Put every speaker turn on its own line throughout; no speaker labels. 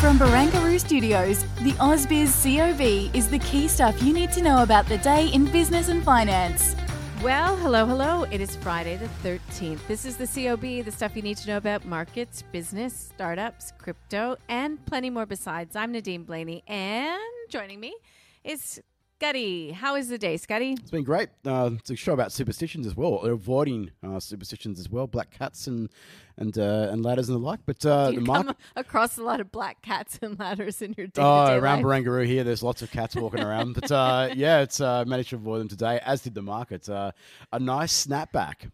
From Barangaroo Studios, the AusBiz COB is the key stuff you need to know about the day in business and finance.
Well, hello, hello. It is Friday the 13th. This is the COB, the stuff you need to know about markets, business, startups, crypto, and plenty more besides. I'm Nadine Blaney, and joining me is Scotty. How is the day, Scotty?
It's been great. Uh, it's a show about superstitions as well, avoiding uh, superstitions as well, black cats and and uh, and ladders and the like. But uh,
you
the
come
market.
across a lot of black cats and ladders in your day
Oh, around Barangaroo here, there's lots of cats walking around. But uh, yeah, it's uh, managed to avoid them today, as did the market. Uh, a nice snapback.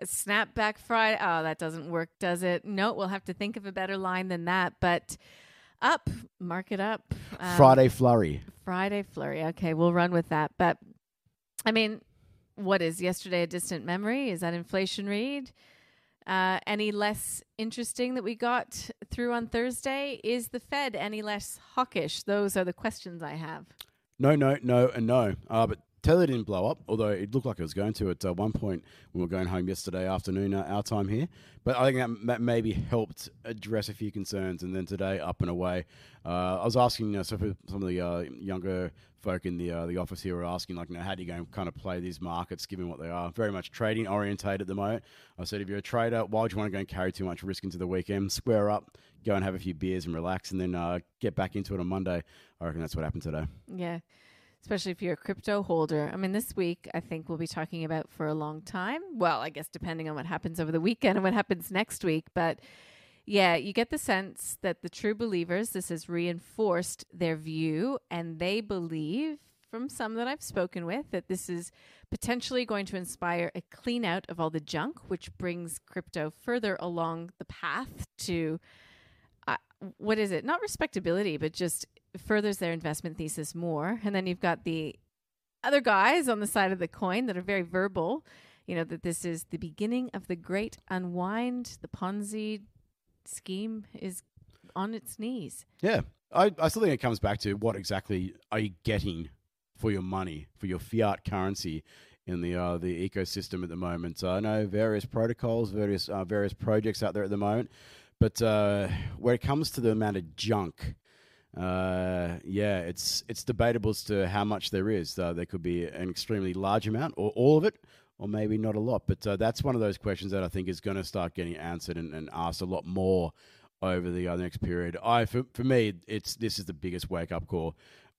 Snapback Friday. Oh, that doesn't work, does it? No, we'll have to think of a better line than that. But up, market up. Um,
Friday flurry.
Friday flurry. Okay, we'll run with that. But I mean, what is yesterday a distant memory? Is that inflation read? Uh, any less interesting that we got through on Thursday? Is the Fed any less hawkish? Those are the questions I have.
No, no, no, and no. Uh, but Tether didn't blow up, although it looked like it was going to at uh, one point when we were going home yesterday afternoon, uh, our time here. But I think that, that maybe helped address a few concerns. And then today, up and away. Uh, I was asking uh, so for some of the uh, younger folk in the uh, the office here were asking, like, you know, how do you go and kind of play these markets, given what they are? Very much trading orientated at the moment. I said, if you're a trader, why would you want to go and carry too much risk into the weekend? Square up, go and have a few beers and relax, and then uh, get back into it on Monday. I reckon that's what happened today.
Yeah. Especially if you're a crypto holder. I mean, this week, I think we'll be talking about for a long time. Well, I guess depending on what happens over the weekend and what happens next week. But yeah, you get the sense that the true believers, this has reinforced their view, and they believe, from some that I've spoken with, that this is potentially going to inspire a clean out of all the junk, which brings crypto further along the path to uh, what is it? Not respectability, but just furthers their investment thesis more. And then you've got the other guys on the side of the coin that are very verbal, you know, that this is the beginning of the great unwind. The Ponzi scheme is on its knees.
Yeah, I, I still think it comes back to what exactly are you getting for your money, for your fiat currency in the uh, the ecosystem at the moment. So I know various protocols, various uh, various projects out there at the moment, but uh, it comes to the amount of junk, uh, yeah, it's it's debatable as to how much there is. Uh, there could be an extremely large amount, or all of it, or maybe not a lot. But uh, that's one of those questions that I think is going to start getting answered and, and asked a lot more over the uh, next period. I for, for me, it's this is the biggest wake up call.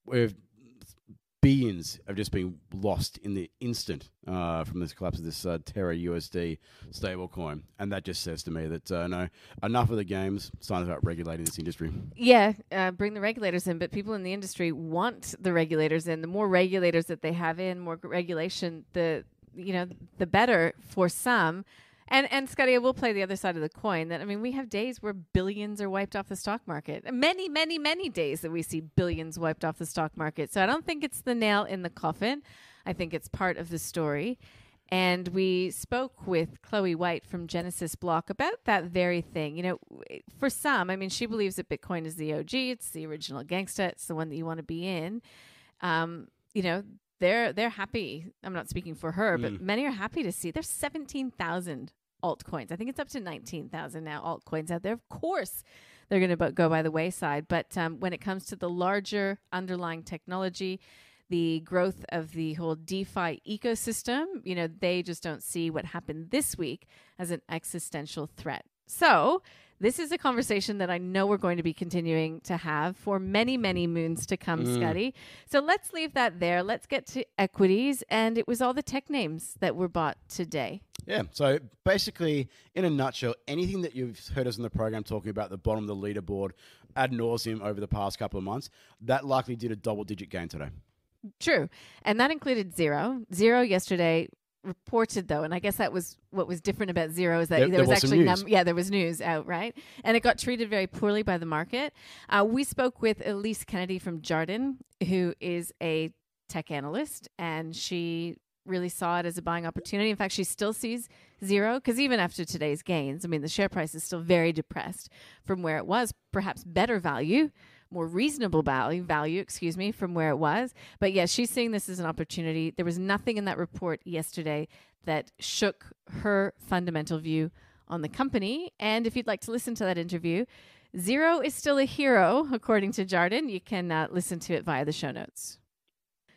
We've billions have just been lost in the instant uh, from this collapse of this uh, Terra USD stablecoin, and that just says to me that uh, no, enough of the games. To start regulating this industry.
Yeah, uh, bring the regulators in, but people in the industry want the regulators in. The more regulators that they have in, more regulation, the you know, the better for some. And and Scotty, I will play the other side of the coin. That I mean, we have days where billions are wiped off the stock market. Many, many, many days that we see billions wiped off the stock market. So I don't think it's the nail in the coffin. I think it's part of the story. And we spoke with Chloe White from Genesis Block about that very thing. You know, for some, I mean, she believes that Bitcoin is the OG, it's the original gangsta, it's the one that you want to be in. Um, you know, they're they're happy. I'm not speaking for her, but many are happy to see there's 17,000 altcoins. I think it's up to 19,000 now altcoins out there. Of course, they're going to go by the wayside, but um, when it comes to the larger underlying technology, the growth of the whole DeFi ecosystem, you know, they just don't see what happened this week as an existential threat. So, this is a conversation that I know we're going to be continuing to have for many, many moons to come, mm. Scotty. So let's leave that there. Let's get to equities. And it was all the tech names that were bought today.
Yeah. So basically, in a nutshell, anything that you've heard us in the program talking about the bottom of the leaderboard ad nauseum over the past couple of months, that likely did a double digit gain today.
True. And that included Xero. Xero yesterday reported though, and I guess that was what was different about Xero is that
There-
there,
there
was
was
actually
news.
yeah there was news out right, and it got treated very poorly by the market. Uh, we spoke with Elise Kennedy from Jarden, who is a tech analyst, and she really saw it as a buying opportunity. In fact, she still sees Xero because even after today's gains, I mean the share price is still very depressed from where it was. Perhaps better value more reasonable value, value, excuse me, from where it was. But yes, she's seeing this as an opportunity. There was nothing in that report yesterday that shook her fundamental view on the company. And if you'd like to listen to that interview, Xero is still a hero, according to Jarden. You can uh, listen to it via the show notes.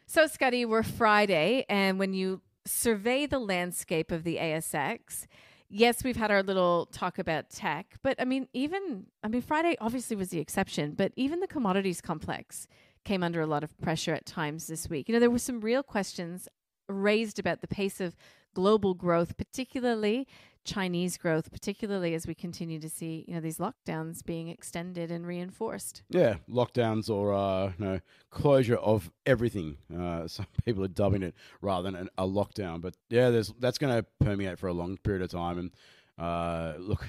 So, Scotty, we're Friday, and when you survey the landscape of the ASX, yes, we've had our little talk about tech, but I mean, even, I mean, Friday obviously was the exception, but even the commodities complex came under a lot of pressure at times this week. You know, there were some real questions raised about the pace of global growth, particularly Chinese growth, particularly as we continue to see, you know, these lockdowns being extended and reinforced.
Yeah, lockdowns or uh, you know, closure of everything. Uh, some people are dubbing it rather than an, a lockdown, but yeah, there's that's going to permeate for a long period of time. And uh, look,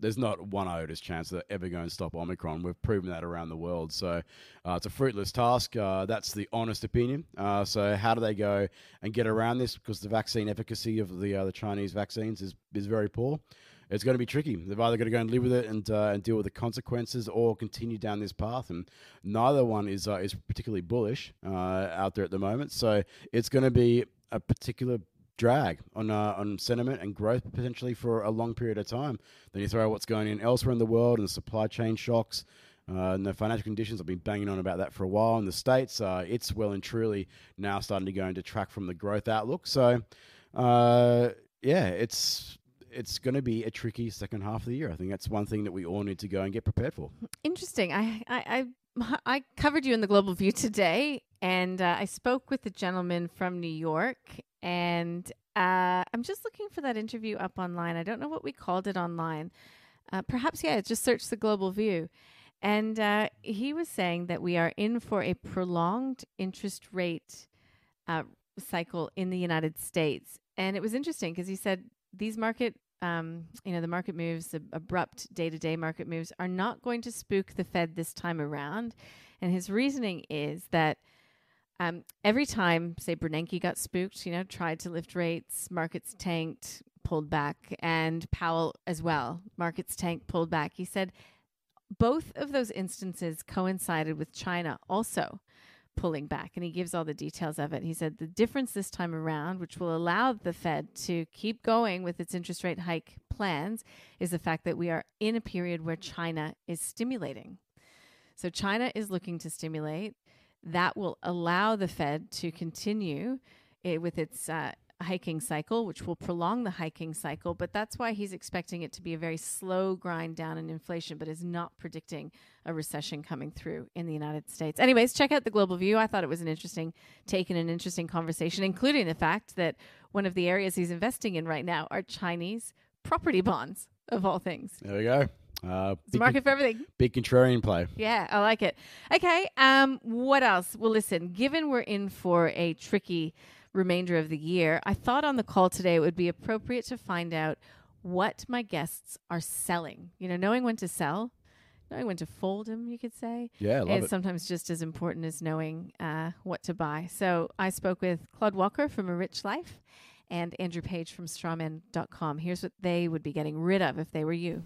there's not one iotous chance that ever going to stop Omicron. We've proven that around the world. So uh, it's a fruitless task. Uh, that's the honest opinion. Uh, so how do they go and get around this? Because the vaccine efficacy of the uh, the Chinese vaccines is is very poor. It's going to be tricky. They've either got to go and live with it and uh, and deal with the consequences, or continue down this path. And neither one is uh, is particularly bullish out there at the moment. So it's going to be a particular drag on uh, on sentiment and growth potentially for a long period of time. Then you throw what's going on elsewhere in the world and the supply chain shocks. Uh, and the financial conditions, I've been banging on about that for a while in the States. Uh, it's well and truly now starting to go into track from the growth outlook. So, uh, yeah, it's it's going to be a tricky second half of the year. I think that's one thing that we all need to go and get prepared for.
Interesting. I I I, I covered you in the Global View today, and uh, I spoke with a gentleman from New York, and uh, I'm just looking for that interview up online. I don't know what we called it online. Uh, perhaps yeah, just search the Global View, and uh, he was saying that we are in for a prolonged interest rate uh, cycle in the United States, and it was interesting because he said these market um, you know, the market moves, the abrupt day to day market moves are not going to spook the Fed this time around. And his reasoning is that um, every time, say, Bernanke got spooked, you know, tried to lift rates, markets tanked, pulled back, and Powell as well, markets tanked, pulled back. He said both of those instances coincided with China also pulling back and he gives all the details of it. He said the difference this time around, which will allow the Fed to keep going with its interest rate hike plans, is the fact that we are in a period where China is stimulating. So China is looking to stimulate. That will allow the Fed to continue it with its uh, hiking cycle, which will prolong the hiking cycle. But that's why he's expecting it to be a very slow grind down in inflation, but is not predicting a recession coming through in the United States. Anyways, check out the Global View. I thought it was an interesting take and an interesting conversation, including the fact that one of the areas he's investing in right now are Chinese property bonds, of all things.
There we go. Uh,
It's market for everything.
big contrarian play.
Yeah, I like it. Okay, um, what else? Well, listen, given we're in for a tricky remainder of the year, I thought on the call today it would be appropriate to find out what my guests are selling. You know, knowing when to sell, knowing when to fold them, you could say.
Yeah, I love
is
it.
sometimes just as important as knowing uh, what to buy. So I spoke with Claude Walker from A Rich Life and Andrew Page from strawman.com. Here's what they would be getting rid of if they were you.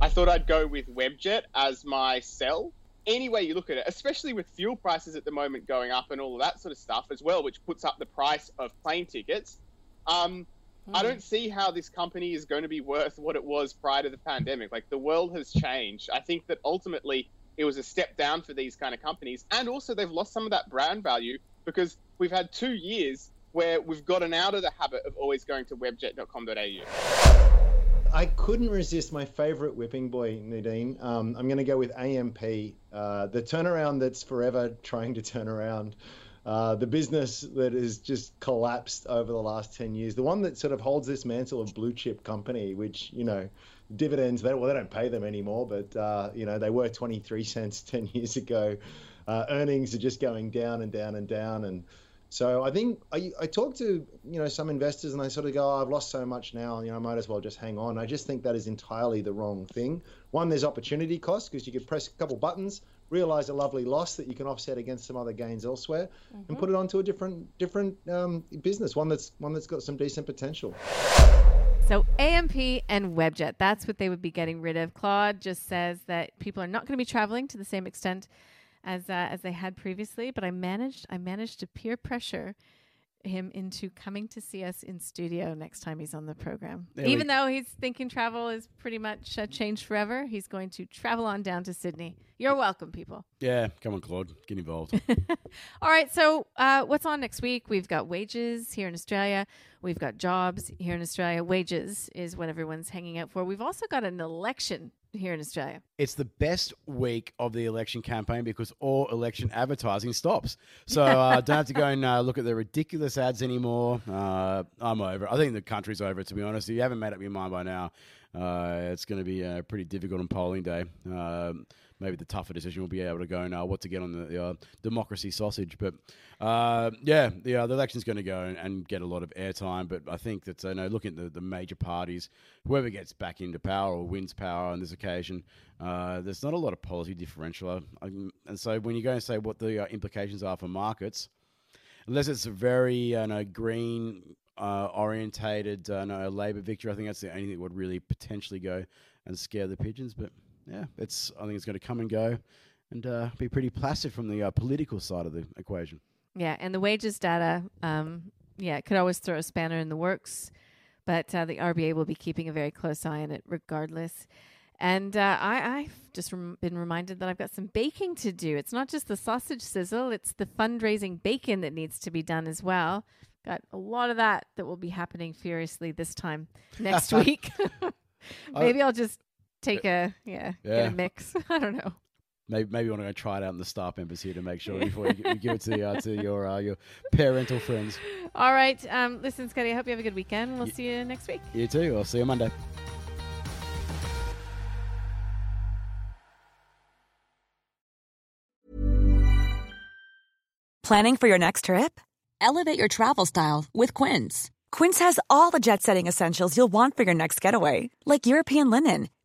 I thought I'd go with Webjet as my sell. Any way you look at it, especially with fuel prices at the moment going up and all of that sort of stuff as well, which puts up the price of plane tickets. Um, I don't see how this company is going to be worth what it was prior to the pandemic. Like the world has changed. I think that ultimately it was a step down for these kind of companies, and also they've lost some of that brand value because we've had two years where we've gotten out of the habit of always going to webjet.com.au.
I couldn't resist my favorite whipping boy, Nadine. Um, I'm going to go with AMP, uh, the turnaround that's forever trying to turn around. Uh, the business that has just collapsed over the last 10 years, the one that sort of holds this mantle of blue chip company, which, you know, dividends, they, well, they don't pay them anymore, but, uh, you know, they were 23 cents 10 years ago. Uh, earnings are just going down and down and down. And So I think I, I talk to you know some investors and they sort of go, oh, I've lost so much now, you know, I might as well just hang on. I just think that is entirely the wrong thing. One, there's opportunity cost because you could press a couple buttons, realize a lovely loss that you can offset against some other gains elsewhere, mm-hmm. and put it onto a different different um, business, one that's one that's got some decent potential.
So AMP and Webjet, that's what they would be getting rid of. Claude just says that people are not going to be traveling to the same extent as uh, as they had previously, but I managed I managed to peer pressure him into coming to see us in studio next time he's on the program. There Even though he's thinking travel is pretty much uh, changed forever, he's going to travel on down to Sydney. You're welcome, people.
Yeah, come on, Claude, get involved.
All right, so uh, what's on next week? We've got wages here in Australia. We've got jobs here in Australia. Wages is what everyone's hanging out for. We've also got an election here in Australia.
It's the best week of the election campaign because all election advertising stops. So I uh, don't have to go and uh, look at the ridiculous ads anymore. Uh, I'm over. I think the country's over. To be honest, if you haven't made up your mind by now, uh, it's going to be uh, pretty difficult on polling day. Um, maybe the tougher decision will be able to go now what to get on the uh, democracy sausage. But uh, yeah, the, uh, the election's going to go and, and, get a lot of airtime. But I think that, you know, looking at the, the major parties, whoever gets back into power or wins power on this occasion, uh, there's not a lot of policy differential. and so when you go and say what the uh, implications are for markets, unless it's a very you know, green uh, orientated uh, no, Labor victory. I think that's the only thing that would really potentially go and scare the pigeons. But yeah, it's I think it's going to come and go and uh, be pretty placid from the uh, political side of the equation.
Yeah, and the wages data, um, yeah, it could always throw a spanner in the works, but uh, the RBA will be keeping a very close eye on it regardless. And uh, I, I've just rem- been reminded that I've got some baking to do. It's not just the sausage sizzle, it's the fundraising bacon that needs to be done as well. Got a lot of that that will be happening furiously this time next week. Maybe I'll just take a yeah, yeah. get a mix. I don't know.
Maybe maybe you want to go try it out in the staff members here to make sure before you, you give it to the, uh, to your uh, your parental friends.
All right. Um, listen, Scotty. I hope you have a good weekend. We'll y- see you next week.
You too. I'll see you Monday.
Planning for your next trip? Elevate your travel style with Quince. Quince has all the jet-setting essentials you'll want for your next getaway, like European linen